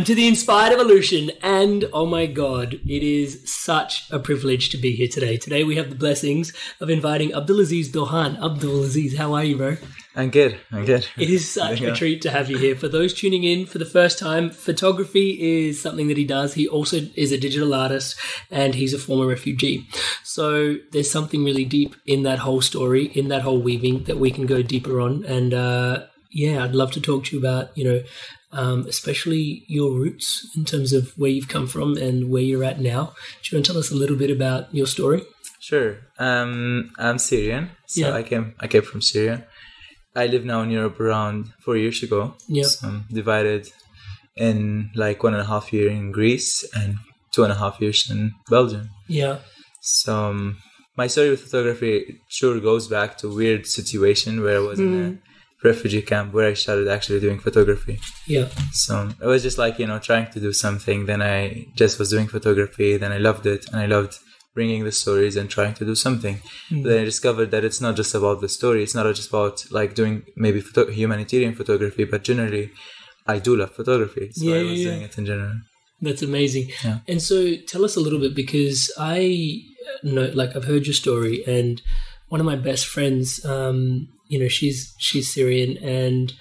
Welcome to the Inspired Evolution, and oh my god, it is such a privilege to be here today. Today we have the blessings of inviting Abdulaziz Dohan. Abdulaziz, how are you, bro? I'm good. I'm good. It is such a treat to have you here. For those tuning in for the first time, photography is something that he does. He also is a digital artist and he's a former refugee. So there's something really deep in that whole story, in that whole weaving that we can go deeper on. And uh, yeah, I'd love to talk to you about, you know, um, especially your roots in terms of where you've come from and where you're at now. Do you want to tell us a little bit about your story? Sure. Um, I'm Syrian, so Yeah. I came. I came from Syria. I live now in Europe around four years ago. Yeah. So I'm divided in like one and a half year in Greece and two and a half years in Belgium. Yeah. So um, my story with photography sure goes back to a weird situation where I was in a refugee camp where I started actually doing photography. Yeah. So it was just like, you know, trying to do something. Then I just was doing photography. Then I loved it. And I loved bringing the stories and trying to do something. But then I discovered that it's not just about the story. It's not just about like doing maybe photo- humanitarian photography, but generally I do love photography. So Yeah, I was yeah. doing it in general. That's amazing. Yeah. And so tell us a little bit because I know, like, I've heard your story, and one of my best friends, um, you know, she's she's Syrian, and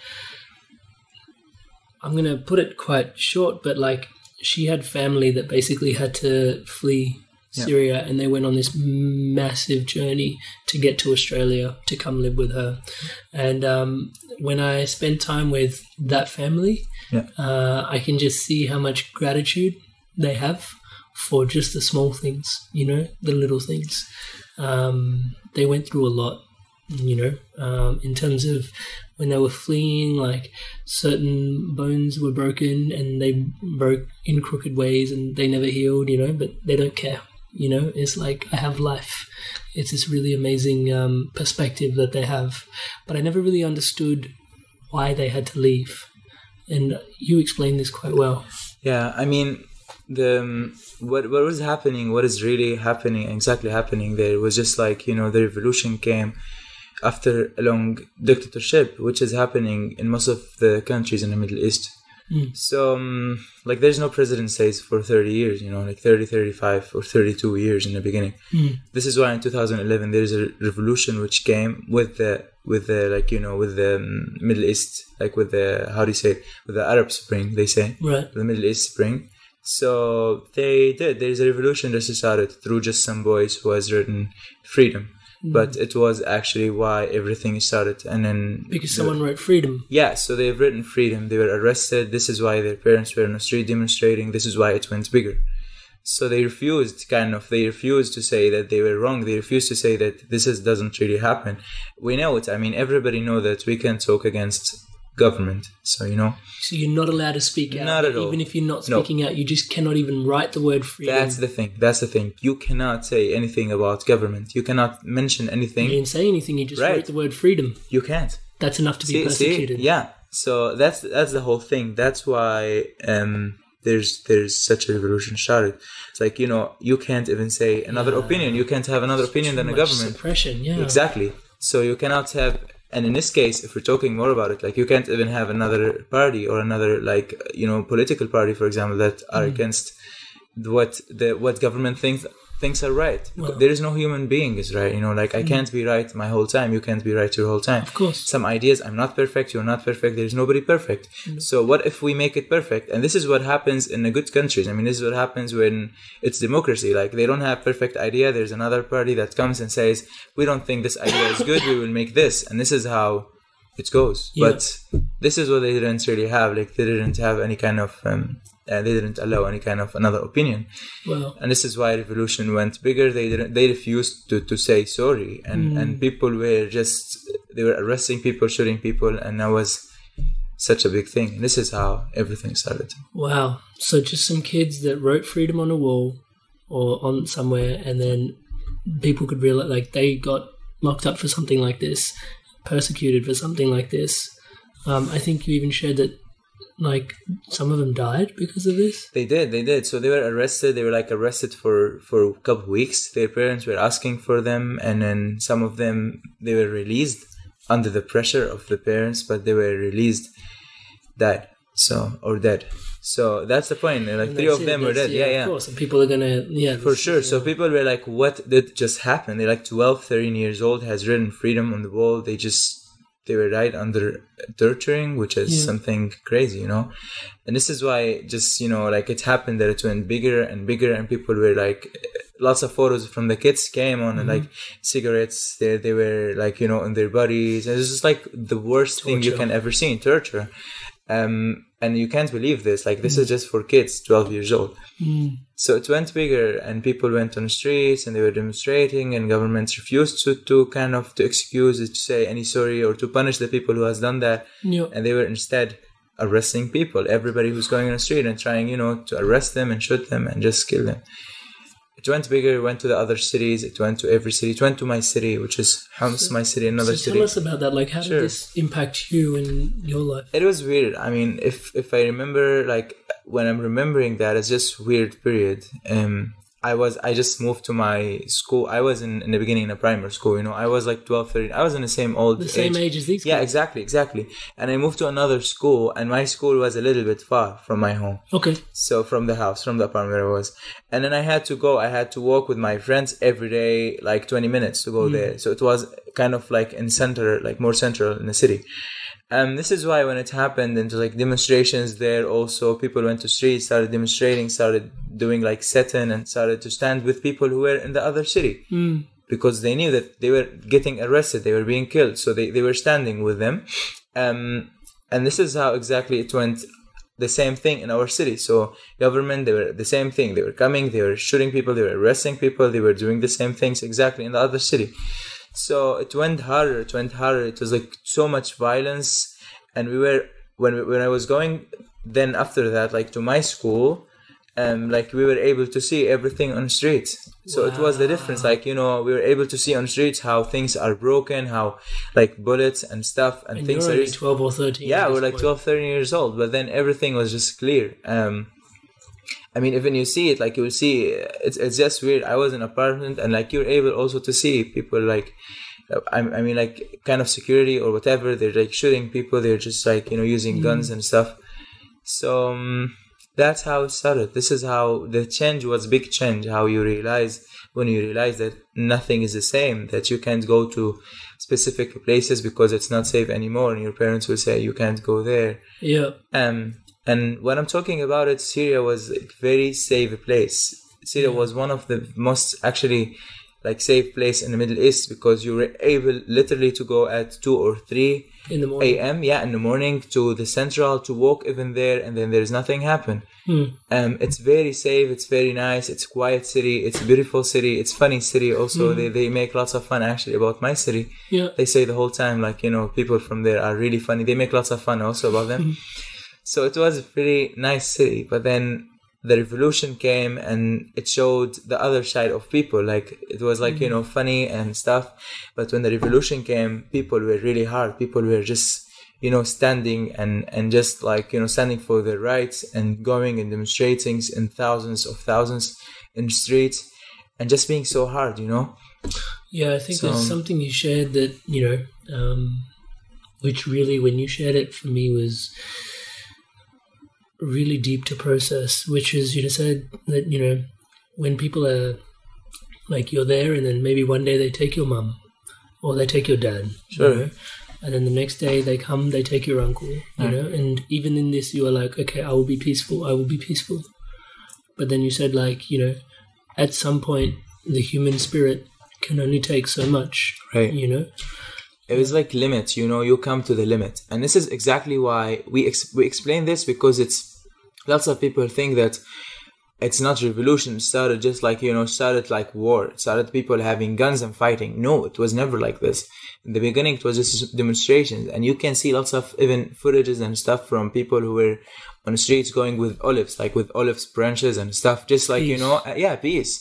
I'm gonna put it quite short, but like, she had family that basically had to flee Yeah. Syria, and they went on this massive journey to get to Australia to come live with her. And um, when I spend time with that family, Yeah. uh, I can just see how much gratitude they have for just the small things, you know, the little things. Um, they went through a lot, you know, um, in terms of when they were fleeing, like certain bones were broken and they broke in crooked ways and they never healed, you know, but they don't care. You know, it's like I have life. It's this really amazing um, perspective that they have. But I never really understood why they had to leave. And you explained this quite well. Yeah, I mean, the um, what what was happening, what is really happening, exactly happening there was just like you know the revolution came after a long dictatorship, which is happening in most of the countries in the Middle East. So, um, like, there's no presidencies for 30 years, you know, like 30, 35, or 32 years in the beginning. This is why in 2011 there's a revolution which came with the with the like you know with the um, Middle East, like with the how do you say it? with the Arab Spring, they say Right. the Middle East Spring. So they did. There's a revolution that started through just some boys who has written freedom, mm. but it was actually why everything started. And then Because someone wrote freedom. yeah, so they've written freedom. They were arrested. This is why their parents were on the street demonstrating. This is why it went bigger. So they refused, kind of, they refused to say that they were wrong. They refused to say that this is, doesn't really happen. We know it. I mean, everybody know that we can talk against government. So you know, So you're not allowed to speak out. Not at all. Even if you're not No. speaking out, you just cannot even write the word freedom. that's the thing. That's the thing. You cannot say anything about government. You cannot mention anything. you didn't say anything. You just Right. wrote the word freedom. You can't. That's enough to be persecuted. see, yeah. So that's that's the whole thing. That's why um, there's there's such a revolution started. It's like you know you can't even say another opinion. You can't have another opinion than a government. suppression. Yeah. Exactly. So you cannot have, and in this case, if we're talking more about it, like you can't even have another party or another like you know political party, for example, that are Mm. against what the what government thinks thinks are right. There is no human being is right. You know, like I can't be right my whole time. You can't be right your whole time. Mm. Of course. Some ideas, I'm not perfect. You're not perfect. There's nobody perfect. So what if we make it perfect? And this is what happens in the good countries. I mean, this is what happens when it's democracy. Like they don't have perfect idea. There's another party that comes and says, "We don't think this idea is good. We will make this." And this is how it goes. Yeah. But this is what they didn't really have. Like they didn't have any kind of. Um, uh, they didn't allow any kind of another opinion Well, and this is why revolution went bigger they didn't they refused to, to say sorry and and people were just they were arresting people shooting people and that was such a big thing and this is how everything started wow. So just some kids that wrote freedom on a wall or on somewhere, and then people could realize like they got locked up for something like this, persecuted for something like this. Um, I think you even shared that like some of them died because of this. they did they did so they were arrested they were like arrested for for a couple weeks their parents were asking for them and then some of them they were released under the pressure of the parents but they were released died so or dead so that's the point like And three of it, them were dead. yeah yeah Of course, and people are gonna yeah for sure. So people were like what did just happen? They're like 12 13 years old has written freedom on the wall. They just they were right under torturing which is Yeah. something crazy you know? And this is why just you know like it happened that it went bigger and bigger and people were like lots of photos from the kids came on and Mm-hmm. like cigarettes they, they were like you know in their bodies. And it's just like the worst thing you can ever see in torture um and you can't believe this. Like this is Mm. just for kids 12 years old. So it went bigger and people went on the streets and they were demonstrating and governments refused to, to kind of to excuse it to say any sorry or to punish the people who has done that. Yeah. and they were instead arresting people. Everybody who's going on the street and trying you know to arrest them and shoot them and just kill them it went bigger it went to the other cities it went to every city it went to my city which is Homs, my city another so city tell us about that. Like, how Sure. did this impact you in your life? it was weird i mean if if i remember like when i'm remembering that it's just weird period um i was i just moved to my school. I was in, in the beginning in a primary school you know. I was like 12 13 i was in the same old The same age. as these yeah kids? exactly exactly. And i moved to another school and my school was a little bit far from my home. Okay. so from the house from the apartment where i was. And then i had to go i had to walk with my friends every day like 20 minutes to go mm. there. So it was kind of like in center like more central in the city um, this is why when it happened and like demonstrations there also. People went to streets started demonstrating started doing like sit-in and started to stand with people who were in the other city. Because they knew that they were getting arrested they were being killed so they, they were standing with them. Um, and this is how exactly it went the same thing in our city. So government they were the same thing. They were coming they were shooting people they were arresting people they were doing the same things exactly in the other city so it went harder it went harder. It was like so much violence. And we were when when i was going then after that like to my school um like we were able to see everything on the streets. So it was the difference. Like you know we were able to see on the streets how things are broken how like bullets and stuff and, And things you're are only used- 12 or 13. yeah we're like point. 12 13 years old but then everything was just clear. Um i mean even you see it like you will see it's, it's just weird. I was in an apartment and like you're able also to see people like I, I mean like kind of security or whatever. They're like shooting people. They're just like you know using guns and stuff. So um, that's how it started. This is how the change was big change how you realize when you realize that nothing is the same that you can't go to specific places because it's not safe anymore. And your parents will say you can't go there. Yeah. um and when i'm talking about it syria was a very safe place syria was one of the most actually like safe place in the Middle East because you were able literally to go at two or three In the morning. a.m. Yeah, in the morning to the central to walk even there, and then there's nothing happen. Hmm. Um, it's very safe. It's very nice. It's quiet city. It's a beautiful city. It's funny city. Also, they they make lots of fun actually about my city. Hmm. Yeah. They say the whole time like you know people from there are really funny. They make lots of fun also about them. So it was a pretty nice city, but then the revolution came and it showed the other side of people. Like it was like you know funny and stuff but when the revolution came people were really hard. People were just you know standing and and just like you know standing for their rights and going and demonstrating in thousands of thousands in the streets and just being so hard you know? Yeah, I think So- there's something you shared that, you know, um, which really, when you shared it for me, was really deep to process, which is, you know, said that, you know, when people are like you're there and then maybe one day they take your mum or they take your dad. Sure. You know? And then the next day they come, they take your uncle, you Mm. know, and even in this, you are like, okay, I will be peaceful, I will be peaceful. But then you said, like, you know, at some point, the human spirit can only take so much, Right. you know? it was like limits you know you come to the limit and this is exactly why we ex- we explain this because it's lots of people think that it's not revolution. It started just like you know started like war. It started people having guns and fighting. No it was never like this. In the beginning it was just demonstrations. And you can see lots of even footages and stuff from people who were on the streets going with olives like with olives branches and stuff just like you know uh, yeah peace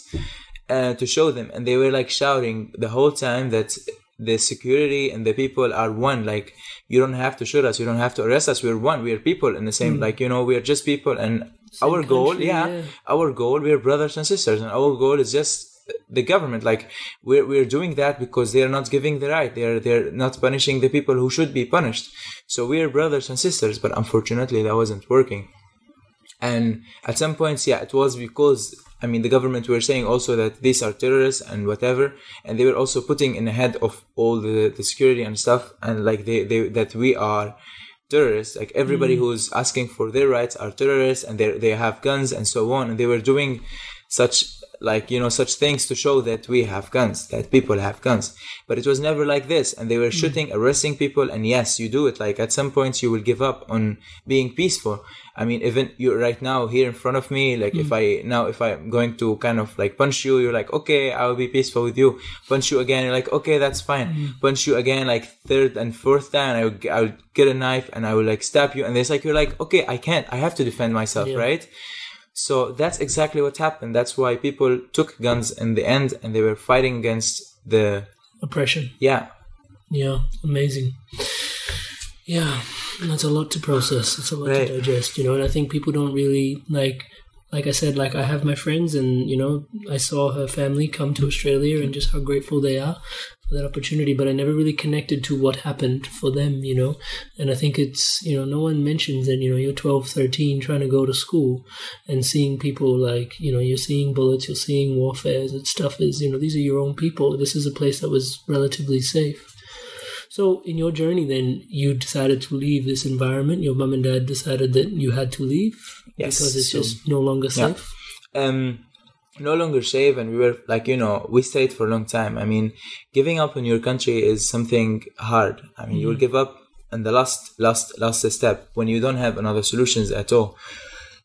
uh, to show them. And they were like shouting the whole time that the security and the people are one. Like you don't have to shoot us. You don't have to arrest us. We're one. We're people in the same hmm. like you know we're just people. And our goal country, yeah, yeah. our goal we're brothers and sisters. And our goal is just the government. Like we're, we're doing that because they're not giving the right. They're they're not punishing the people who should be punished. So we're brothers and sisters but unfortunately that wasn't working. And at some points yeah it was because i mean the government were saying also that these are terrorists and whatever and they were also putting in the head of all the, the security and stuff and like they, they that we are terrorists. Like everybody mm. who's asking for their rights are terrorists and they they have guns and so on and they were doing such like you know such things to show that we have guns that people have guns. But it was never like this and they were hmm. shooting arresting people and yes you do it. Like at some points you will give up on being peaceful. I mean even you right now here in front of me like if hmm. i now if i'm going to kind of like punch you you're like okay i will be peaceful with you. Punch you again you're like okay that's fine. Hmm. Punch you again like third and fourth time i will, I get a knife and i will like stab you. And it's like you're like okay i can't i have to defend myself Yeah. right so that's exactly what happened. That's why people took guns in the end and they were fighting against the Oppression. yeah. Yeah, amazing. Yeah, that's a lot to process. It's a lot Right. to digest, you know. And I think people don't really like, like I said, like I have my friends, and you know, I saw her family come to Australia, and just how grateful they are that opportunity. But I never really connected to what happened for them, you know. And I think it's, you know, no one mentions that, you know, you're 12, 13, trying to go to school, and seeing people like, you know, you're seeing bullets, you're seeing warfares and stuff. Is, you know, these are your own people. This is a place that was relatively safe. So, in your journey, then you decided to leave this environment. Your mum and dad decided that you had to leave Yes, because it's so- just no longer Yeah. safe. Um no longer safe and we were like, you know, we stayed for a long time. I mean, giving up on your country is something hard. I mean, you will give up in the last last last step when you don't have another solutions at all.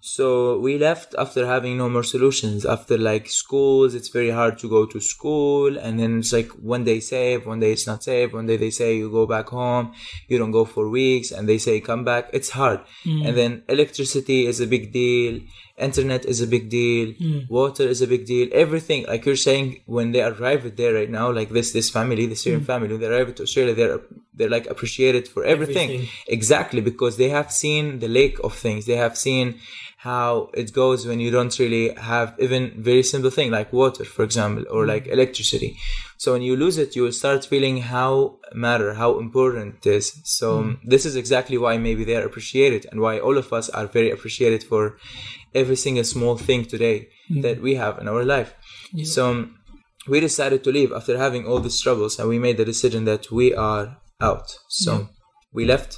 So we left after having no more solutions. After like schools, it's very hard to go to school, and then it's like one day safe, one day it's not safe. One day they say you go back home, you don't go for weeks, and they say come back. It's hard. Mm. And then electricity is a big deal. Internet is a big deal. Hmm. Water is a big deal. Everything, like you're saying, when they arrive there right now, like this this family, the Syrian hmm. family, when they arrive to Australia, they're they're like appreciated for everything. Everything. Exactly, because they have seen the lake of things. They have seen how it goes when you don't really have even very simple thing like water, for example, or like electricity. So when you lose it, you will start feeling how matter, how important it is. So um, this is exactly why maybe they are appreciated and why all of us are very appreciated for every single small thing today that we have in our life. So we decided to leave after having all these troubles and we made the decision that we are out. So we left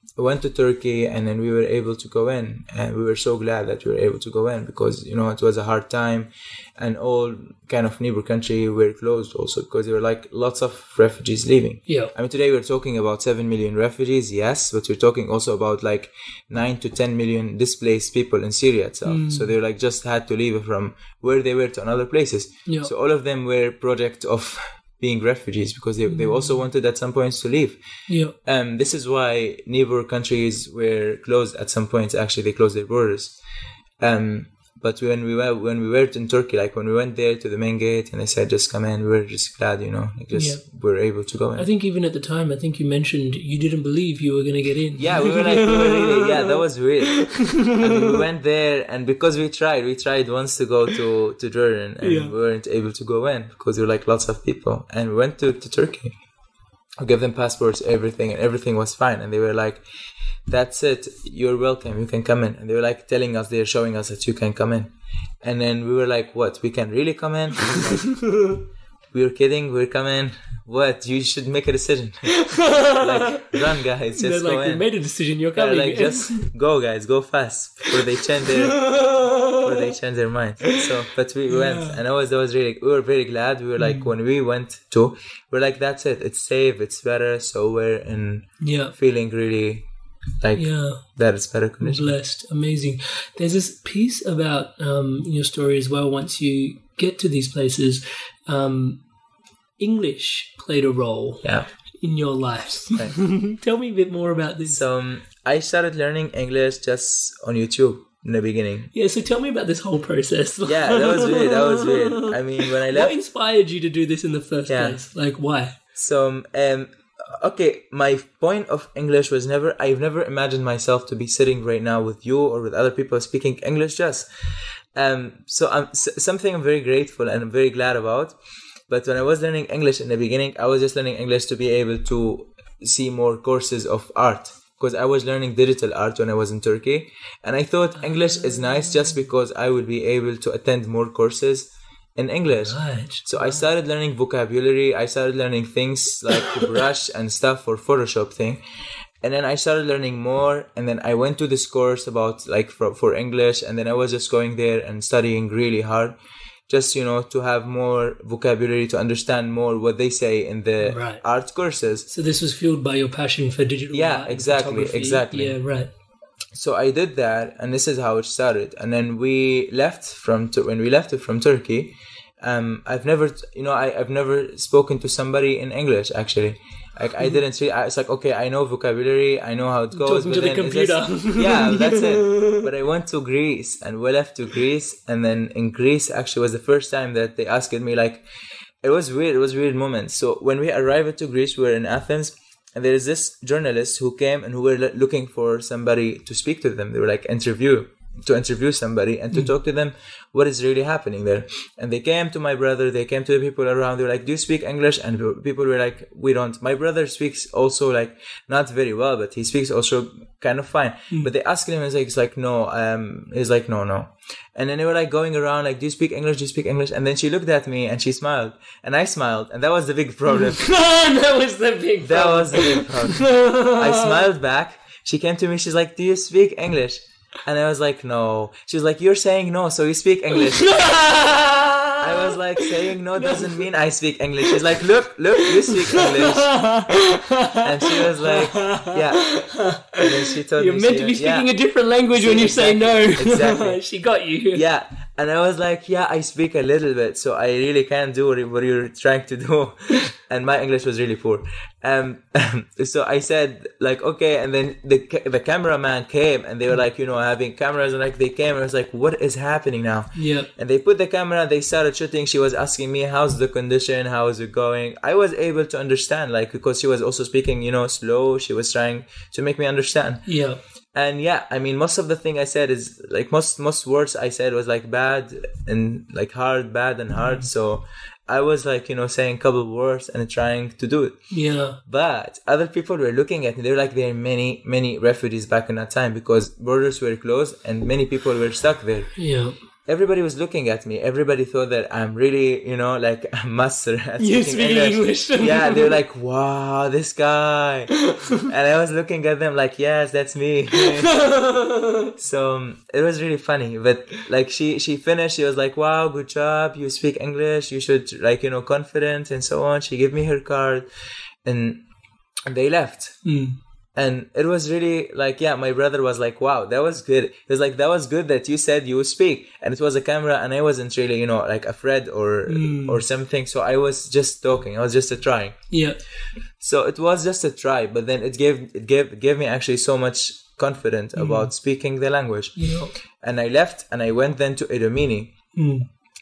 I went to Turkey and then we were able to go in and we were so glad that we were able to go in because you know it was a hard time and all kind of neighbor country were closed also because there were like lots of refugees leaving. Yeah. I mean today we're talking about 7 million refugees, yes, but we're talking also about like 9 to 10 million displaced people in Syria itself. Hmm. So they like just had to leave from where they were to another places. Yeah. So all of them were project of being refugees because they, they also wanted at some points to leave. yeah. Um, this is why neighbor countries were closed at some points. Actually, they closed their borders. Um, but when we were when we were in Turkey, like when we went there to the main gate and they said just come in, we were just glad, you know, like just Yeah. we were able to go in. I think even at the time, I think you mentioned you didn't believe you were going to get in. yeah, we were like, we were really, yeah, that was weird. I mean, we went there, and because we tried, we tried once to go to, to Jordan, and Yeah. we weren't able to go in because there were like lots of people. And we went to, to Turkey. We gave them passports, everything, and everything was fine. And they were like, that's it, you're welcome, you can come in. And they were like telling us, they're showing us that you can come in. And then we were like, what, we can really come in? we were kidding, we're coming. What? You should make a decision. like, run, guys, just They're go like, we in. made a decision. You're coming. like just go, guys, go fast before they change their they change their mind. So, but we went, and I was, that was really, we were very glad. We were like, Mm. when we went to, we're like, that's it, it's safe, it's better. So we're in yeah. feeling really like Yeah. that is better condition. blessed amazing there's this piece about um, your story as well once you get to these places um, english played a role Yeah. in your life Right. tell me a bit more about this So um, I started learning English just on YouTube in the beginning. yeah so tell me about this whole process Yeah, that was weird. That was weird. I mean, when I left, what inspired you to do this in the first Yeah. place like why So, um, okay, my point of English was never, I've never imagined myself to be sitting right now with you or with other people speaking English just. Um, so I'm something I'm very grateful and I'm very glad about. But when I was learning English in the beginning, I was just learning English to be able to see more courses of art. Because I was learning digital art when I was in Turkey. And I thought English is nice just because I would be able to attend more courses in English. right So I started learning vocabulary. I started learning things like brush and stuff for Photoshop thing. And then I started learning more. And then I went to this course about like for, for English. And then I was just going there and studying really hard. Just, you know, to have more vocabulary, to understand more what they say in the Right. art courses. so this was fueled by your passion for digital Yeah, exactly, exactly. yeah right so I did that, and this is how it started. And then we left from when we left it from Turkey. Um, I've never, you know, I, I've never spoken to somebody in English actually. Like I didn't see. I, it's like okay, I know vocabulary, I know how it goes. Talking but to the it's just- computer. yeah, that's it. But I went to Greece, and we left to Greece, and then in Greece actually was the first time that they asked me like, it was weird. It was a weird moment. So when we arrived to Greece, we were in Athens, and there is this journalist who came and who were looking for somebody to speak to them. They were like interview to interview somebody and to mm. talk to them what is really happening there. And they came to my brother. They came to the people around. They were like, "Do you speak English?" And people were like, "We don't." My brother speaks also like not very well, but he speaks also kind of fine. But they asked him, and he's like, "It's like no." Um, he's like, "No, no." And then they were like going around like, "Do you speak English? Do you speak English?" And then she looked at me and she smiled, and I smiled, and that was the big problem. that was the big That was the big problem. I smiled back. She came to me. She's like, "Do you speak English?" And I was like, "No." She was like, "You're saying no, so you speak English." I was like saying no doesn't mean I speak English. She's like, look, look, you speak English. and she was like, yeah. And then she told You're me meant she- to be speaking yeah. a different language when you say no. Exactly, exactly. she got you. yeah and i was like yeah i speak a little bit so i really can't do what- you're trying to do. And my english was really poor. Um so i said like okay and then the the cameraman came and they were like you know having cameras and like they came and i was like what is happening now? Yeah. and they put the camera they started shooting she was asking me how's the condition how is it going? I was able to understand like because she was also speaking you know slow she was trying to make me understand. Yeah. And yeah i mean most of the thing i said is like most most words i said was like bad and like hard bad and hard. Mm-hmm. So i was like you know saying a couple words and trying to do it. Yeah. but other people were looking at me. They were like there are many many refugees back in that time because borders were closed and many people were stuck there. Yeah. Everybody was looking at me. Everybody thought that i'm really you know like a master at You speaking speak English. yeah they were like wow this guy. And i was looking at them like yes that's me. So um, it was really funny. But like she she finished she was like wow good job. You speak english. You should like you know confident and so on. She gave me her card and they left. Mm. And it was really like yeah my brother was like wow that was good. He was like that was good that you said you would speak. And it was a camera and i wasn't really you know like afraid or or something. So i was just talking. I was just uh, trying Yeah. so it was just a try but then it gave it gave gave me actually so much confidence about speaking the language. Yeah. and i left and i went then to Idomeni. Mm.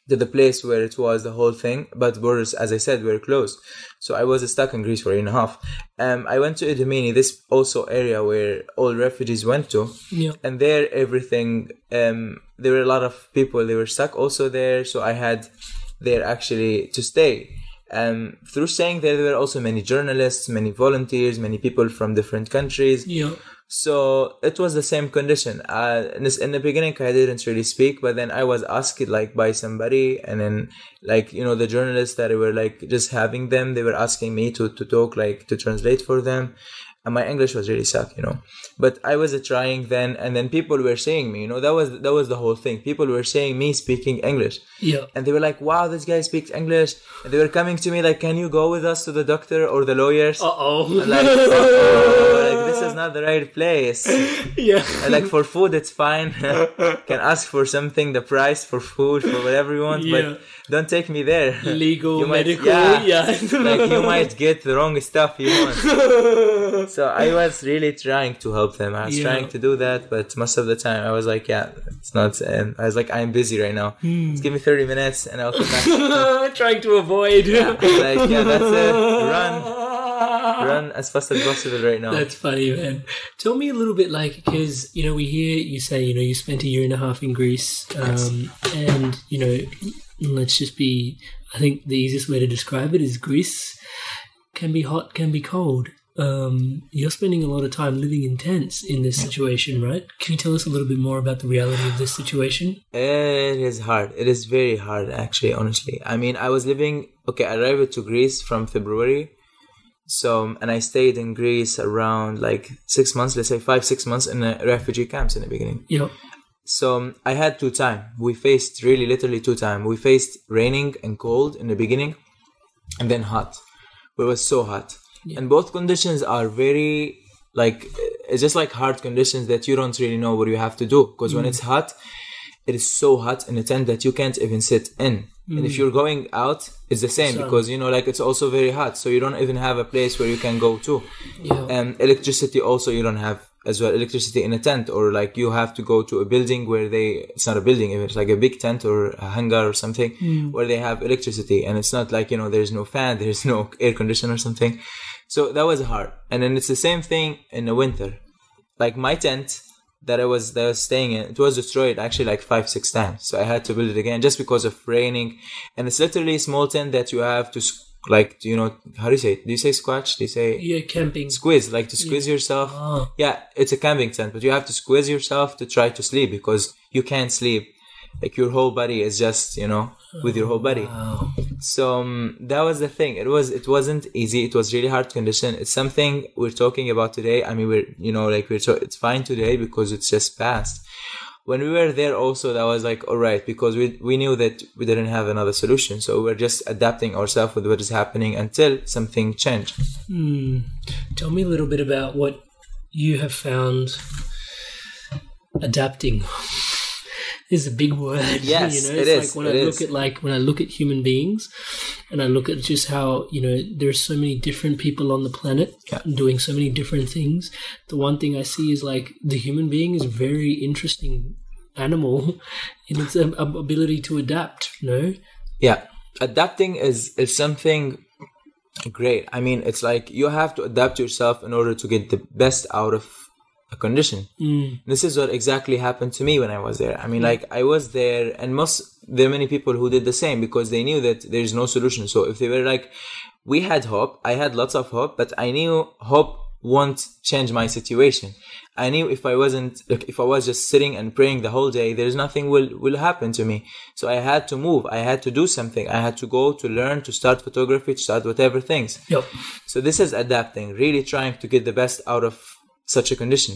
To the place where it was the whole thing, but borders, as I said, were closed. So I was stuck in Greece for a year and a half. Um, I went to Idomeni, this also area where all refugees went to, Yeah. and there everything. Um, there were a lot of people. They were stuck also there, so I had there actually to stay. Um, through staying there, there were also many journalists, many volunteers, many people from different countries. Yeah. So it was the same condition. Uh, in, this, in the beginning, I didn't really speak, but then I was asked like by somebody, and then like you know the journalists that were like just having them, they were asking me to to talk like to translate for them, and my English was really suck, you know. But I was trying then, and then people were saying me, you know, that was that was the whole thing. People were saying me speaking English, Yeah. and they were like, "Wow, this guy speaks English," and they were coming to me like, "Can you go with us to the doctor or the lawyers?" Uh oh. "Uh-oh, like this is not the right place. yeah. Like for food, it's fine. Can ask for something, the price for food, for whatever you want, Yeah. but don't take me there. Legal, You might- medical. yeah. Yeah. like you might get the wrong stuff you want. so I was really trying to help them. I was Yeah. trying to do that, but most of the time I was like, yeah, it's not. And I was like, I'm busy right now. Hmm. Just give me 30 minutes and I'll come back. Trying to avoid. Yeah. like, yeah, that's it. Run, run as fast as possible right now. That's funny, man. Tell me a little bit, like, because you know, we hear you say, you know, you spent a year and a half in Greece, um, and you know, let's just be. I think the easiest way to describe it is Greece can be hot, can be cold. Um, you're spending a lot of time living in tents in this situation, right? Can you tell us a little bit more about the reality of this situation? It is hard. It is very hard, actually, honestly. I mean, I was living, okay, I arrived to Greece from February. So, and I stayed in Greece around like six months, let's say five, six months in the refugee camps in the beginning. Yeah, So um, I had two time. We faced really literally two time. We faced raining and cold in the beginning, and then hot. It was so hot, and both conditions are very like it's just like hard conditions that you don't really know what you have to do because when it's hot, it is so hot in a tent that you can't even sit in. And if you're going out, it's the same Sun. because you know like it's also very hot, so you don't even have a place where you can go to. Yeah, um, electricity also you don't have as well electricity in a tent or like you have to go to a building where they it's not a building it's like a big tent or a hangar or something where they have electricity and it's not like you know there's no fan there's no air conditioner or something. So that was hard. And then it's the same thing in the winter. Like my tent that I was that I was staying in, it was destroyed actually like five six times. So I had to build it again just because of raining, and it's literally a small tent that you have to like you know how do you say it? Do you say squatch? Do you say yeah, camping. squeeze like to squeeze yourself Ah. yeah it's a camping tent but you have to squeeze yourself to try to sleep because you can't sleep like your whole body is just you know with your whole body. Wow. so um, that was the thing. It was it wasn't easy. It was really hard to condition. It's something we're talking about today. I mean we're you know like we're it's fine today because it's just past. When we were there also that was like all right because we we knew that we didn't have another solution. So we're just adapting ourselves with what is happening until something changed. Hmm. Tell me a little bit about what you have found adapting. Is a big word. Yes, you know, it it's like when it I look at like when I look at human beings and I look at just how, you know, there's so many different people on the planet Yeah. doing so many different things. The one thing I see is like the human being is a very interesting animal in its ability to adapt, you know? yeah adapting is is something great i mean it's like you have to adapt yourself in order to get the best out of a condition. Mm. This is what exactly happened to me when i was there. I mean mm. like i was there and most there are many people who did the same because they knew that there's no solution. So if they were like we had hope i had lots of hope but i knew hope won't change my situation. I knew if i wasn't like if i was just sitting and praying the whole day there's nothing will will happen to me. So i had to move. I had to do something. I had to go to learn to start photography to start whatever things. Yep. so this is adapting, really trying to get the best out of such a condition.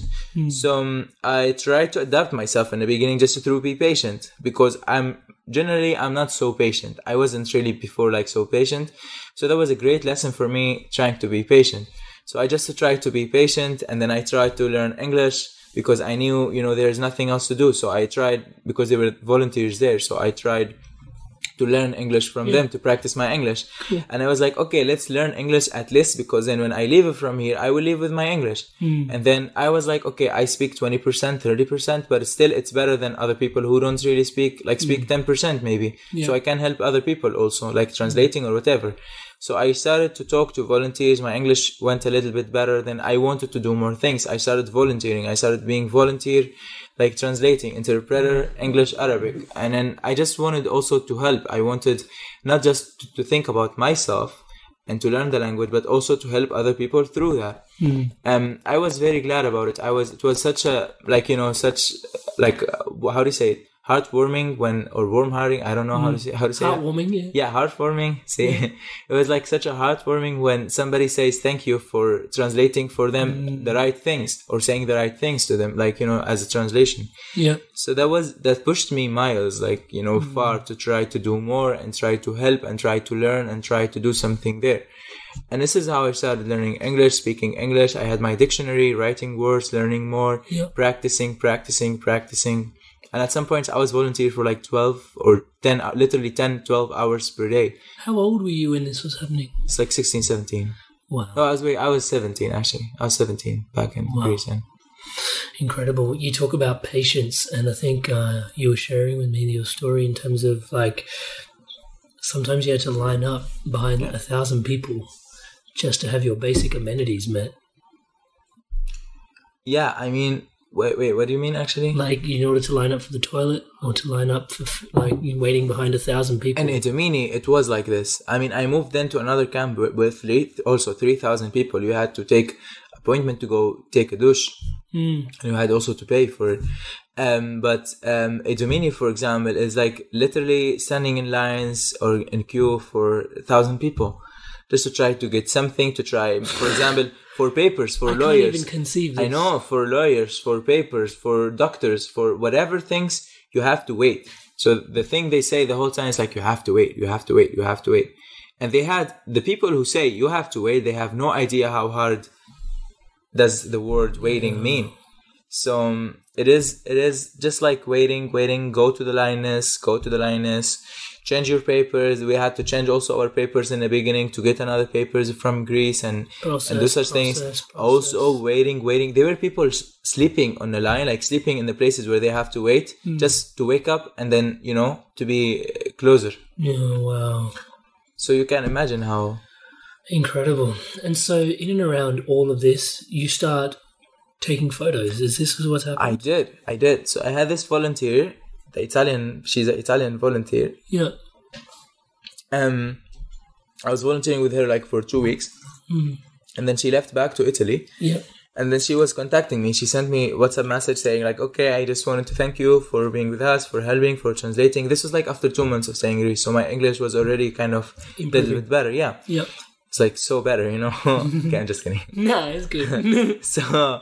So um, I tried to adapt myself in the beginning just to be patient because I'm generally I'm not so patient. I wasn't really before like so patient. So that was a great lesson for me trying to be patient. So I just tried to be patient and then I tried to learn English because I knew, you know, there's nothing else to do. So I tried because there were volunteers there. So I tried to learn English from them to practice my English. And I was like, okay, let's learn English at least because then when I leave from here, I will leave with my English. Hmm. And then I was like, okay, I speak 20%, 30%, but still it's better than other people who don't really speak, like speak hmm. 10% maybe. So I can help other people also, like translating or whatever. So I started to talk to volunteers. My English went a little bit better. Then I wanted to do more things. I started volunteering. I started being volunteer, like translating, interpreter, English, Arabic. And then I just wanted also to help. I wanted not just to, to think about myself and to learn the language, but also to help other people through that. Um, I was very glad about it. I was, it was such a, like, you know, such, like, uh, how do you say it? Heartwarming when, or warm-hearting. I don't know how to mm. say, how to say it. Heartwarming, yeah. yeah heartwarming see. It was like such a heartwarming when somebody says thank you for translating for them mm. the right things or saying the right things to them like you know as a translation. Yeah. so that was that pushed me miles like you know mm. far to try to do more and try to help and try to learn and try to do something there. And this is how i started learning english speaking english. I had my dictionary writing words learning more Yeah. practicing practicing practicing and at some points i was volunteer for like 12 or 10 literally 10 12 hours per day How old were you when this was happening? it's like 16 17 Wow. no i was wait, i was 17 actually i was 17 back in Wow. greece Incredible. You talk about patience, and I think uh, you were sharing with me your story in terms of like sometimes you had to line up behind a thousand people just to have your basic amenities met. yeah i mean wait wait what do you mean actually Like in order to line up for the toilet or to line up for like waiting behind a thousand people. In Idomeni, it was like this. I mean, I moved then to another camp with, three, also 3,000 people. You had to take appointment to go take a douche. Mm. And you had also to pay for it. Um, but um, Idomeni, for example, is like literally standing in lines or in queue for a thousand people just to try to get something to try. For example, for papers, for I can't lawyers. even conceive I know, for lawyers, for papers, for doctors, for whatever things, you have to wait. So the thing they say the whole time is like, you have to wait, you have to wait, you have to wait. And they had, the people who say you have to wait, they have no idea how hard does the word waiting mean. So um, it is, it is just like waiting, waiting, go to the lioness, go to the lioness, change your papers. We had to change also our papers in the beginning to get another papers from Greece and, and do Process, such things. process, Also waiting, waiting. There were people sleeping on the line, like sleeping in the places where they have to wait Hmm. just to wake up and then, you know, to be uh, closer. Yeah, wow. So you can imagine how. Incredible. And so, in and around all of this, you start taking photos. Is this what's I happening? did, I did. So I had this volunteer, the Italian, she's an Italian volunteer. yeah. Um, I was volunteering with her like for two weeks. Hmm. And then she left back to Italy. Yeah. And then she was contacting me. She sent me WhatsApp message saying like, okay, I just wanted to thank you for being with us, for helping, for translating. This was like after two months of staying in Greece, so my English was already kind of a little bit better. Yeah, Yeah it's like so better, you know. okay, I'm just kidding. No, it's good. so,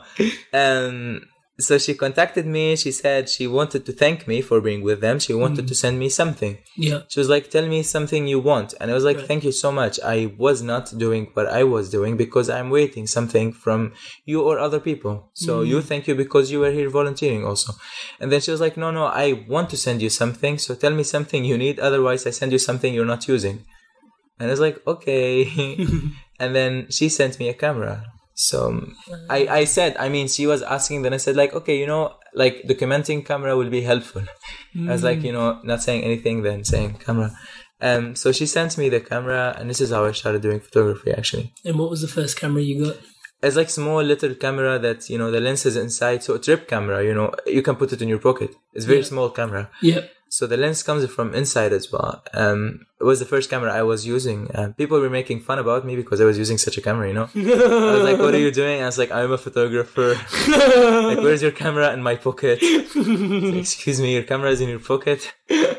um, so she contacted me. She said she wanted to thank me for being with them. She wanted mm. to send me something. Yeah. She was like, "Tell me something you want," and I was like, Right. "Thank you so much. I was not doing what I was doing because I'm waiting something from you or other people. So mm. you thank you because you were here volunteering also." And then she was like, "No, no, I want to send you something. So tell me something you need. Otherwise, I send you something you're not using." And I was like, "Okay." and then she sent me a camera. So um, mm-hmm. I, I said, I mean, she was asking, then I said, like, okay, you know, like documenting camera will be helpful. I was like, mm. you know, not saying anything, then saying camera. Um, so she sent me the camera, and this is how I started doing photography actually. And what was the first camera you got? It's like small little camera that, you know, the lens is inside. So a trip camera, you know, you can put it in your pocket. It's very Yeah. small camera. Yep. So the lens comes from inside as well. Um, it was the first camera I was using. Uh, people were making fun about me because I was using such a camera, you know. I was like, "What are you doing?" I was like, "I'm a photographer." like, where's your camera in my pocket? Like, Excuse me, your camera is in your pocket.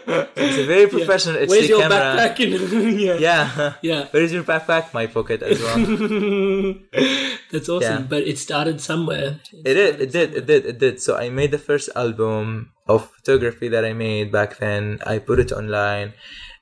It's a very professional HD Where's your camera. backpack? Yeah. Yeah, Yeah. Where is your backpack? My pocket as well. That's awesome. Yeah. But it started somewhere. It did, it did, it did, it did. So I made the first album of photography that I made back then. I put it online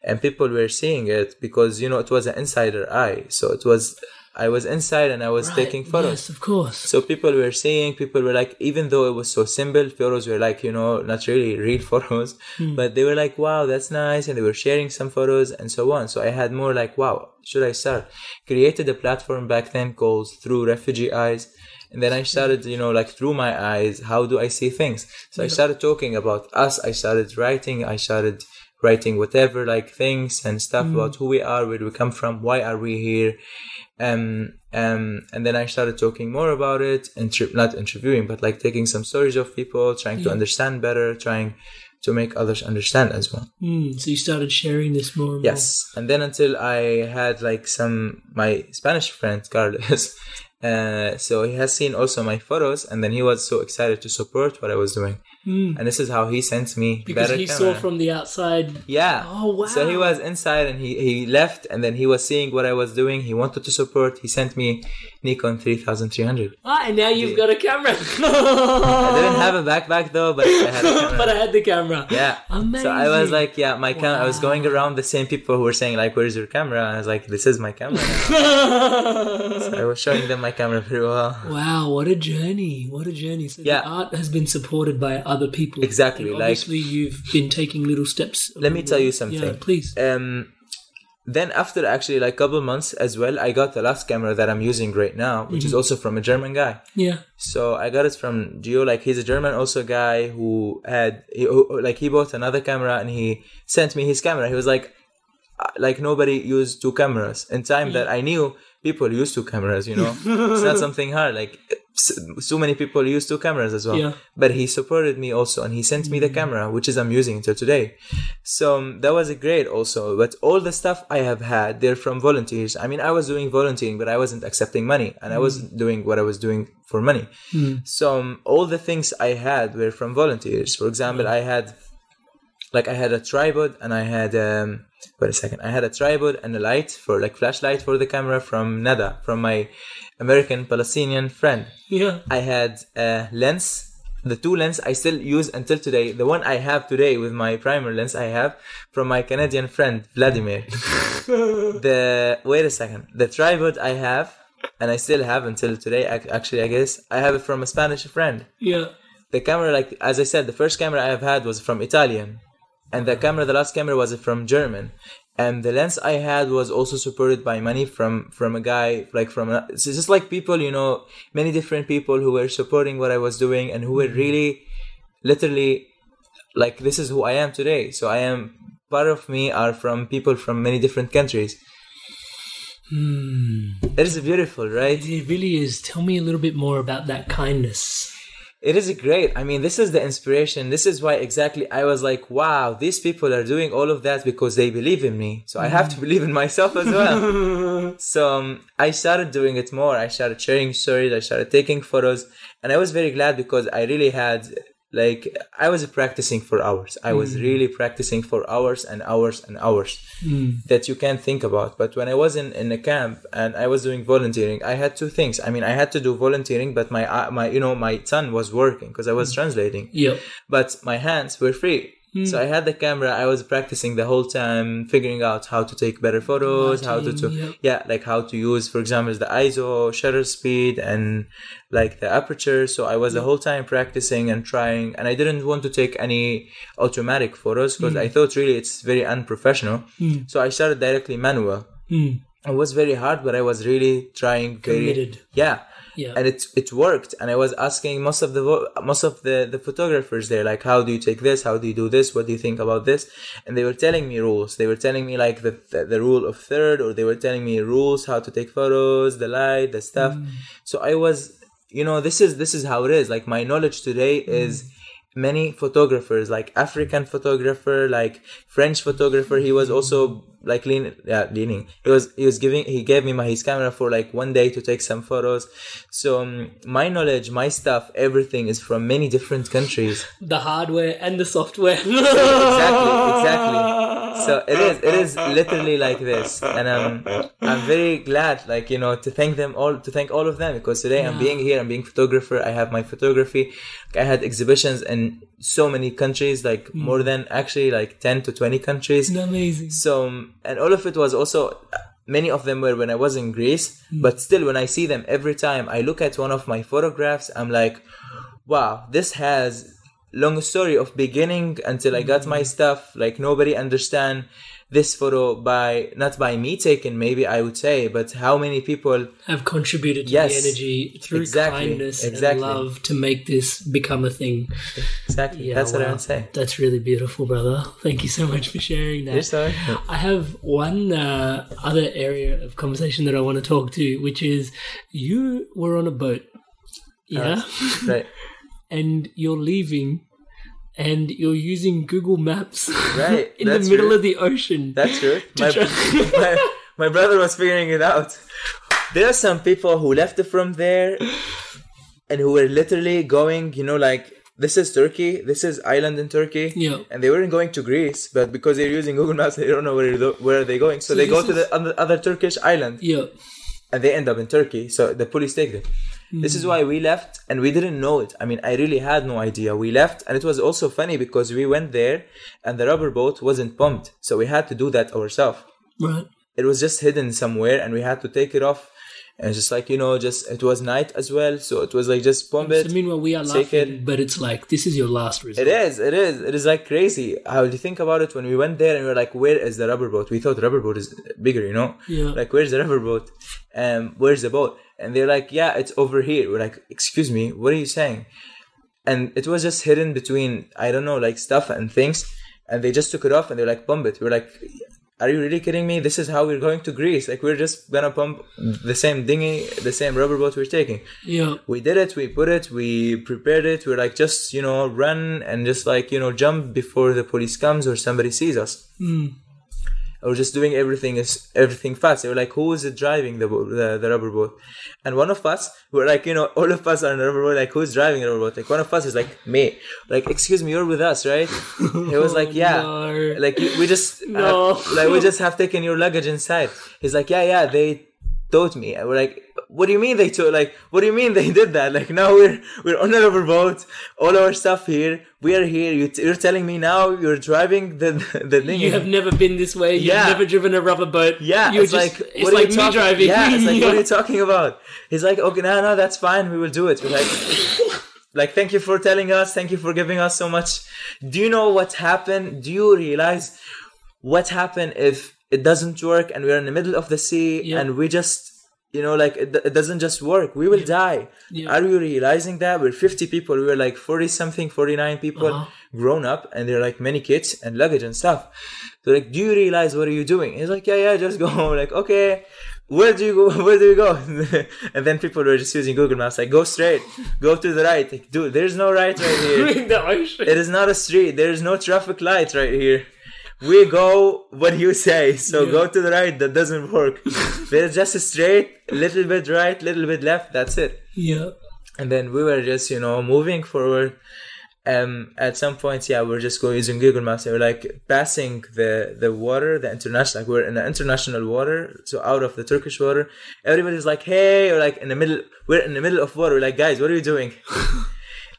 and people were seeing it because, you know, it was an insider eye. So it was, I was inside and I was Right, taking photos. Yes, of course. So people were seeing, people were like, even though it was so simple, photos were like, you know, not really real photos, hmm. but they were like, wow, that's nice. And they were sharing some photos and so on. So I had more like, wow, should I start? Created a platform back then called Through Refugee Eyes. And then I hmm. started, you know, like through my eyes, how do I see things? So I hmm. started talking about us. I started writing. I started writing whatever like things and stuff about who we are, where we come from, why are we here, um, um, and then I started talking more about it, and inter- not interviewing, but like taking some stories of people, trying to understand better, trying to make others understand as well. Mm, so you started sharing this more and Yes, and then until I had like some my Spanish friend Carlos, uh, so he has seen also my photos, and then he was so excited to support what I was doing, Mm. and this is how he sent me Because he camera. saw from the outside. Yeah. Oh, wow. So he was inside and he, he left and then he was seeing what I was doing. He wanted to support. He sent me Nikon 3300. Ah, and now you've got a camera. I didn't have a backpack though, but I had a camera. but I had the camera. yeah. Amazing. So I was like, yeah, my camera. I was going around the same people who were saying like, "Where's your camera?" And I was like, "This is my camera." So I was showing them my camera very well. Wow, what a journey! What a journey! So Yeah. the art has been supported by other people. Exactly, And like- obviously, you've been taking little steps. Let me tell you something. Yeah, please. Um, then after actually like couple months as well, I got the last camera that I'm using right now, which Mm-hmm. is also from a German guy. Yeah. So I got it from geo Like he's a German also guy who had he, like he bought another camera and he sent me his camera. He was like, uh, like nobody used two cameras in time that I knew people use two cameras. You know, it's not something hard. Like so many people use two cameras as well. Yeah. But he supported me also, and he sent me the camera, which is I'm using until today. So um, that was a great also. But all the stuff I have had, they're from volunteers. I mean, I was doing volunteering, but I wasn't accepting money, and I wasn't doing what I was doing for money. So um, all the things I had were from volunteers. For example, I had like I had a tripod and I had um wait a second. I had a tripod and a light for like flashlight for the camera from Nada, from my American Palestinian friend. Yeah. I had a lens. The two lens I still use until today. The one I have today with my primer lens I have from my Canadian friend Vladimir. the wait a second. The tripod I have and I still have until today. Actually, I guess I have it from a Spanish friend Yeah. the camera like as i said the first camera i have had was from italian and the camera the last camera was from german and the lens i had was also supported by money from from a guy like from a, it's just like people you know many different people who were supporting what i was doing and who were mm-hmm. really literally like this is who i am today. So i am part of me are from people from many different countries. Hmm. It is beautiful right? It really is. Tell me a little bit more about that kindness. It is great. I mean, this is the inspiration. This is why exactly I was like, wow, these people are doing all of that because they believe in me. So I have to believe in myself as well. so um, I started doing it more. I started sharing stories. I started taking photos. And I was very glad because I really had like I was practicing for hours. I was mm. really practicing for hours and hours and hours mm. that you can't think about. But when I was in, in a camp and I was doing volunteering, I had two things. I mean, I had to do volunteering, but my uh, my you know my son was working because I was mm. translating. Yep. But my hands were free. So I had the camera. I was practicing the whole time, figuring out how to take better photos, how to, to yep. yeah, like how to use, for example, the ISO, shutter speed, and like the aperture. So I was the whole time practicing and trying, and I didn't want to take any automatic photos because mm. I thought really it's very unprofessional. Mm. So I started directly manual. Mm. It was very hard, but I was really trying very Committed. yeah. Yeah. And it it worked, and I was asking most of the most of the the photographers there, like, how do you take this? How do you do this? What do you think about this? And they were telling me rules. They were telling me like the the, the rule of third, or they were telling me rules how to take photos, the light, the stuff. Mm. So I was, you know, this is this is how it is. Like my knowledge today mm. is many photographers like african photographer like french photographer he was also like lean yeah leaning. He was he was giving he gave me my his camera for like one day to take some photos. So um, my knowledge my stuff everything is from many different countries. The hardware and the software. exactly exactly. So it is it is literally like this. And um i'm very glad like you know to thank them all to thank all of them. Because today i'm being here i'm being photographer i have my photography. I had exhibitions in so many countries like more than actually like 10 to 20 countries. Amazing. so and all of it was also many of them were when i was in greece hmm. but still when i see them every time i look at one of my photographs i'm like wow this has long story of beginning until i got my hmm. stuff like nobody understand this photo by not by me taken maybe i would say but how many people Have contributed to Yes. the energy through Exactly. kindness Exactly. and love to make this become a thing. exactly Yeah, that's what i would say That's really beautiful, brother. Thank you so much for sharing that. You're? I have one uh, other area of conversation that I want to talk to, which is you were on a boat, yeah, right and you're leaving, and you're using Google Maps, Right, in the middle true. of the ocean. That's true. My, my, my brother was figuring it out. There are some people who left from there and who were literally going, you know, like this is Turkey, this is island in Turkey, Yeah. and they weren't going to Greece, but because they're using Google Maps, they don't know where they're, they're going, so, they go this to the other, other Turkish island yeah, and they end up in Turkey. So the police take them. This is why we left and we didn't know it. I mean, I really had no idea. We left and it was also funny because we went there and the rubber boat wasn't pumped. So we had to do that ourselves. right. It was just hidden somewhere and we had to take it off. And just like, you know, just it was night as well. So it was like just pump it. So meanwhile, we are laughing, it. but it's like this is your last resort. It is, it is, it is like crazy. How do you think about it when we went there and we were like, where is the rubber boat? We thought rubber boat is bigger, you know? Yeah. Like, where's the rubber boat? Um, where's the boat? And they're like, yeah, it's over here. We're like, excuse me, what are you saying? And it was just hidden between, I don't know, like stuff and things. And they just took it off and they're like, pump it. We're like, are you really kidding me? This is how we're going to Greece. Like, we're just gonna pump the same dinghy, the same rubber boat we're taking. Yeah, we did it we put it we prepared it. We're like just you know run and just like you know jump before the police comes or somebody sees us hmm. Or just doing everything is everything fast. They were like who is it driving the, the the rubber boat? And one of us we're like you know all of us are in the rubber boat like who's driving the rubber boat? Like one of us is like me. Like excuse me you're with us right? He was like yeah. No. like we just uh, No. have, like we just have taken your luggage inside. He's like yeah yeah they taught me. And we're like what do you mean they told like what do you mean they did that like now we're we're on a rubber boat all our stuff here we are here you t- you're telling me now you're driving the the thing you have never been this way. You've Yeah. never driven a rubber boat. yeah You're it's just, like it's what like you me talking- driving. yeah it's like what are you talking about he's like okay no no that's fine we will do it we're like like thank you for telling us thank you for giving us so much do you know what happened do you realize what happened if it doesn't work and we're in the middle of the sea Yeah. and we just you know like it, it doesn't just work. We will die. Yeah. are you realizing that? We're 50 people. We were like 40 something 49 people Uh-huh. grown up and they're like many kids and luggage and stuff. So like do you realize what are you doing? He's like yeah yeah just go like okay where do you go where do you go? And then people were just using google maps like go straight go to the right. Like dude there's no right right here. It is not a street. There is no traffic light right here. We go what you say. So Yeah. go to the right. That doesn't work. There's just straight, a little bit right, little bit left. That's it. yeah. And then we were just, you know, moving forward. um, at some point, yeah, we're just going using Google Maps. We're like passing the the water, the international. Like we're in the international water, so out of the Turkish water. Everybody's like, "Hey!" or like in the middle. We're in the middle of water. We're like, guys, what are you doing?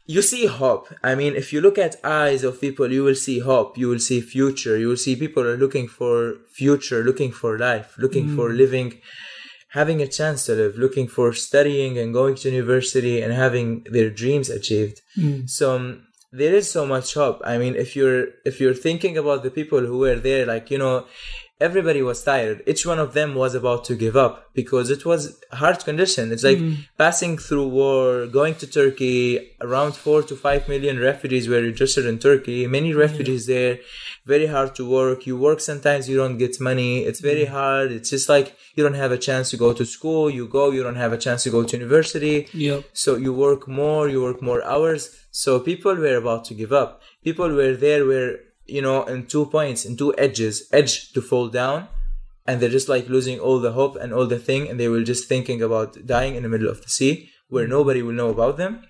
you see hope. I mean, if you look at eyes of people, you will see hope. You will see future. You will see people are looking for future, looking for life, looking for living, having a chance to live, looking for studying and going to university and having their dreams achieved. So um, there is so much hope. I mean, if you're if you're thinking about the people who were there, like you know, everybody was tired. Each one of them was about to give up because it was hard condition. It's like mm-hmm. passing through war, going to Turkey. Around four to five million refugees were registered in Turkey. Many refugees there. Very hard to work. You work sometimes you don't get money. It's very mm-hmm. hard. It's just like you don't have a chance to go to school. You go, you don't have a chance to go to university. Yep. So you work more, you work more hours. So people were about to give up. People were there were, you know, in two points, in two edges, edge to fall down. And they're just like losing all the hope and all the thing. And they were just thinking about dying in the middle of the sea where nobody will know about them.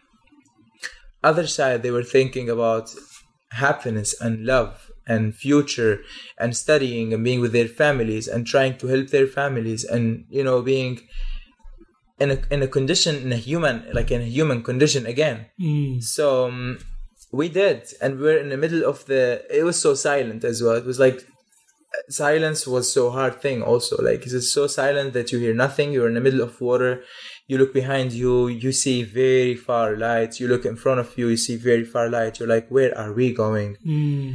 Other side, they were thinking about happiness and love and future and studying and being with their families and trying to help their families and, you know, being in a in a condition in a human like in a human condition again. So um, we did, and we're in the middle of the. It was so silent as well. It was like silence was so hard thing also. Like it's so silent that you hear nothing. You're in the middle of water. You look behind you. You see very far lights. You look in front of you. You see very far light. You're like, where are we going? Hmm.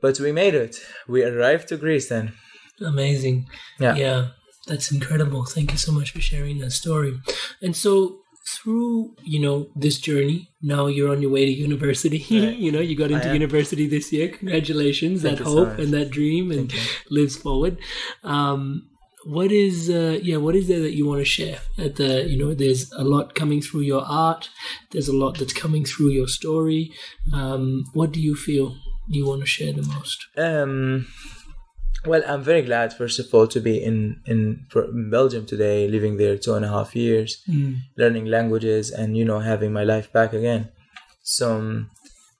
But we made it. We arrived to Greece then. Amazing. Yeah. Yeah. That's incredible. Thank you so much for sharing that story. And so through, you know, this journey, now you're on your way to university. you know, you got into university this year. Congratulations. Thank that you so hope and that dream and lives forward. Um what is uh, yeah what is there that you want to share at the you know there's a lot coming through your art there's a lot that's coming through your story um, what do you feel you want to share the most Um, well, I'm very glad, first of all, to be in in, in Belgium today, living there two and a half years, learning languages, and you know having my life back again. So um,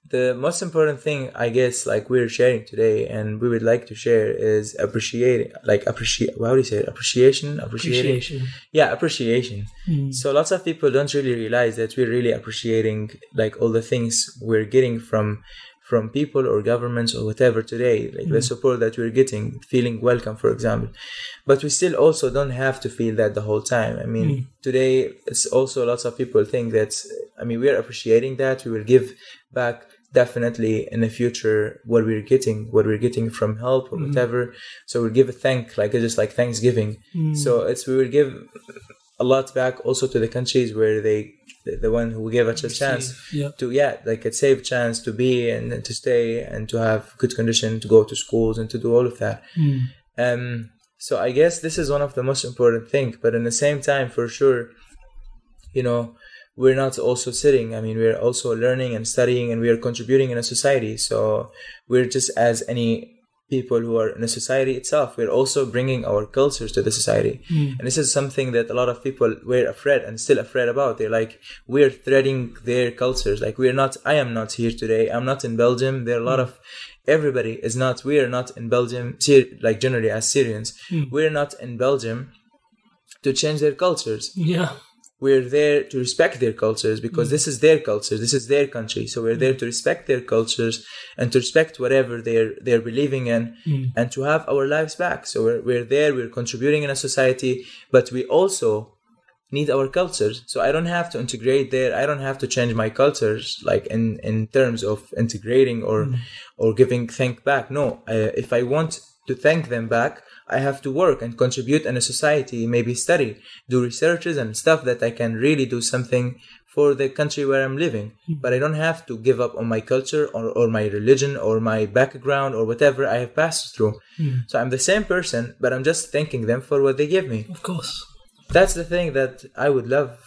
the most important thing, I guess, like we're sharing today, and we would like to share is appreciating, like appreciate. How do you say it? Appreciation, appreciation Yeah, appreciation. So lots of people don't really realize that we're really appreciating like all the things we're getting from from people or governments or whatever today, like the mm. support that we're getting, feeling welcome, for example. But we still also don't have to feel that the whole time. I mean, mm. today it's also lots of people think that I mean we're appreciating that. We will give back definitely in the future what we're getting, what we're getting from help or mm. whatever. So we'll give a thank like it's just like Thanksgiving. So it's we will give a lot back also to the countries where they the, the one who gave us a chance yeah. to yeah like a safe chance to be and, and to stay and to have good condition to go to schools and to do all of that. Um so i guess this is one of the most important things but in the same time for sure you know we're not also sitting. I mean we're also learning and studying and we are contributing in a society. So we're just as any people who are in a society itself. We're also bringing our cultures to the society. Hmm. And this is something that a lot of people were afraid and still afraid about. They're like we're threading their cultures. Like we're not i am not here today. I'm not in belgium. There are a lot hmm. of everybody is not we are not in belgium like generally as syrians. Hmm. We're not in belgium to change their cultures. Yeah we're there to respect their cultures because mm. this is their culture this is their country. So we're there mm. to respect their cultures and to respect whatever they're they're believing in mm. and to have our lives back. So we're, we're there we're contributing in a society but we also need our cultures. So i don't have to integrate there. I don't have to change my cultures like in in terms of integrating or or giving thank back. No uh, if i want to thank them back i have to work and contribute in a society maybe study do researches and stuff that i can really do something for the country where i'm living. Hmm. But i don't have to give up on my culture or, or my religion or my background or whatever i have passed through. Hmm. So i'm the same person but i'm just thanking them for what they give me. Of course. That's the thing that I would love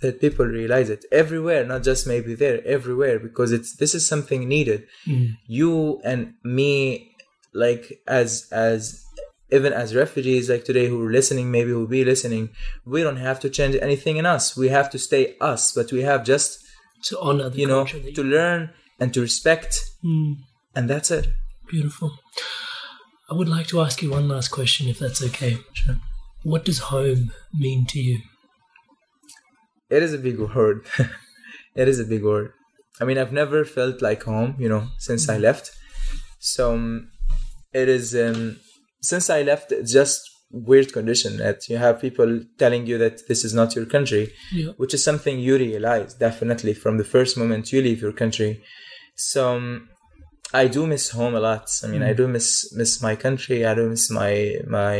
that people realize it everywhere, not just maybe there, everywhere, because it's this is something needed. Hmm. You and me, like as as even as refugees, like today, who are listening, maybe who will be listening, we don't have to change anything in us. We have to stay us, but we have just to honor the you know to learn and to respect, Mm, and that's it. beautiful. I would like to ask you one last question, if that's okay. Sure. What does home mean to you? It is a big word. it is a big word. I mean, I've never felt like home, you know, since I left. So um, it is um, since I left, it's just weird condition that you have people telling you that this is not your country, Yeah. which is something you realize definitely from the first moment you leave your country. So um, I do miss home a lot. I mean, I do miss miss my country. I do miss my my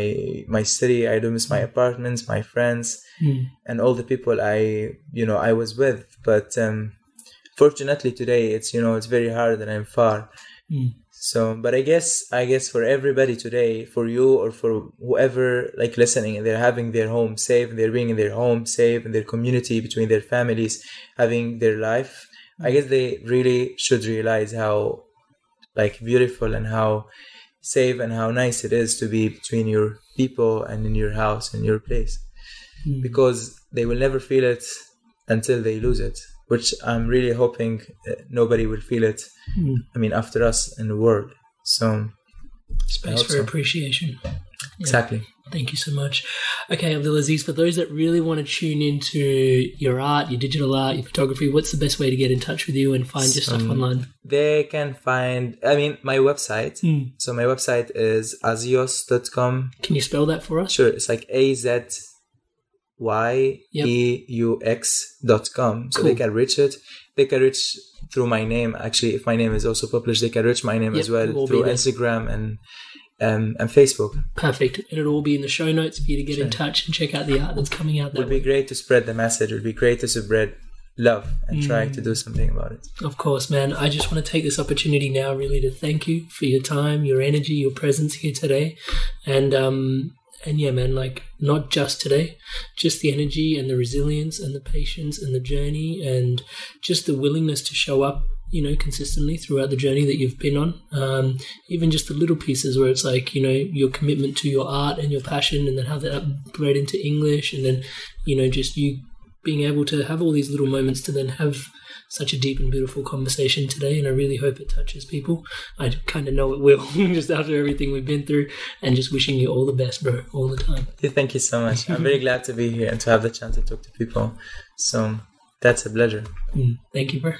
my city. I do miss my apartments, my friends, Mm. and all the people I you know I was with. But um, fortunately today, it's you know it's very hard and I'm far. Mm. So, but I guess I guess for everybody today, for you or for whoever like listening, and they're having their home safe, and they're being in their home safe, and their community between their families, having their life. I guess they really should realize how like beautiful and how safe and how nice it is to be between your people and in your house and your place Mm. because they will never feel it until they lose it which i'm really hoping nobody will feel it Mm. i mean after us in the world so Space for so. appreciation. exactly Thank you so much. Okay, Abdulaziz, for those that really want to tune into your art, your digital art, your photography, what's the best way to get in touch with you and find your stuff Um, online? they can find i mean my website Mm. so my website is azyeux.com Can you spell that for us? sure it's like a z y e u x dot com so they can reach it they can reach through my name actually if my name is also published they can reach my name Yep, as well it will be through instagram and um, and facebook Perfect. And it'll all be in the show notes for you to get in touch and check out the art that's coming out it would be way. great to spread the message it would be great to spread love and try Mm. to do something about it Of course, man. I just want to take this opportunity now really to thank you for your time, your energy, your presence here today. And um and yeah, man, like not just today, just the energy and the resilience and the patience and the journey and just the willingness to show up, you know, consistently throughout the journey that you've been on. Um, even just the little pieces where it's like, you know, your commitment to your art and your passion and then how that bred into English and then, you know, just you being able to have all these little moments to then have such a deep and beautiful conversation today, and I really hope it touches people. I kind of know it will, just after everything we've been through, and just wishing you all the best, bro, all the time. thank you so much i'm very glad to be here and to have the chance to talk to people so that's a pleasure Mm, Thank you, bro.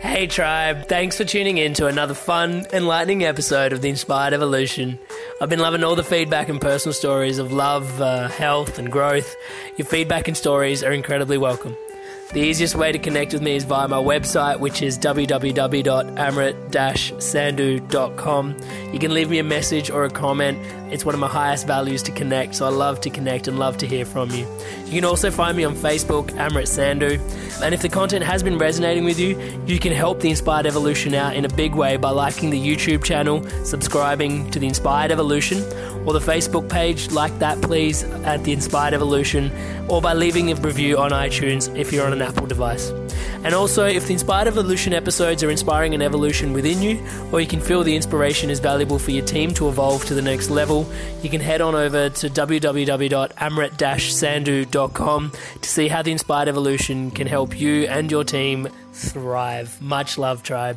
Hey, tribe. Thanks for tuning in to another fun, enlightening episode of The Inspired Evolution. I've been loving all the feedback and personal stories of love, uh, health, and growth. Your feedback and stories are incredibly welcome. The easiest way to connect with me is via my website, which is www.amrit-sandu.com. You can leave me a message or a comment. It's one of my highest values to connect, so I love to connect and love to hear from you. You can also find me on Facebook, Amrit Sandhu. And if the content has been resonating with you, you can help the Inspired Evolution out in a big way by liking the YouTube channel, subscribing to the Inspired Evolution, or the Facebook page, like that please, at the Inspired Evolution, or by leaving a review on iTunes if you're on an Apple device. And also, if the Inspired Evolution episodes are inspiring an evolution within you, or you can feel the inspiration is valuable for your team to evolve to the next level, you can head on over to www.amrit-sandu.com to see how the Inspired Evolution can help you and your team thrive. Much love, tribe.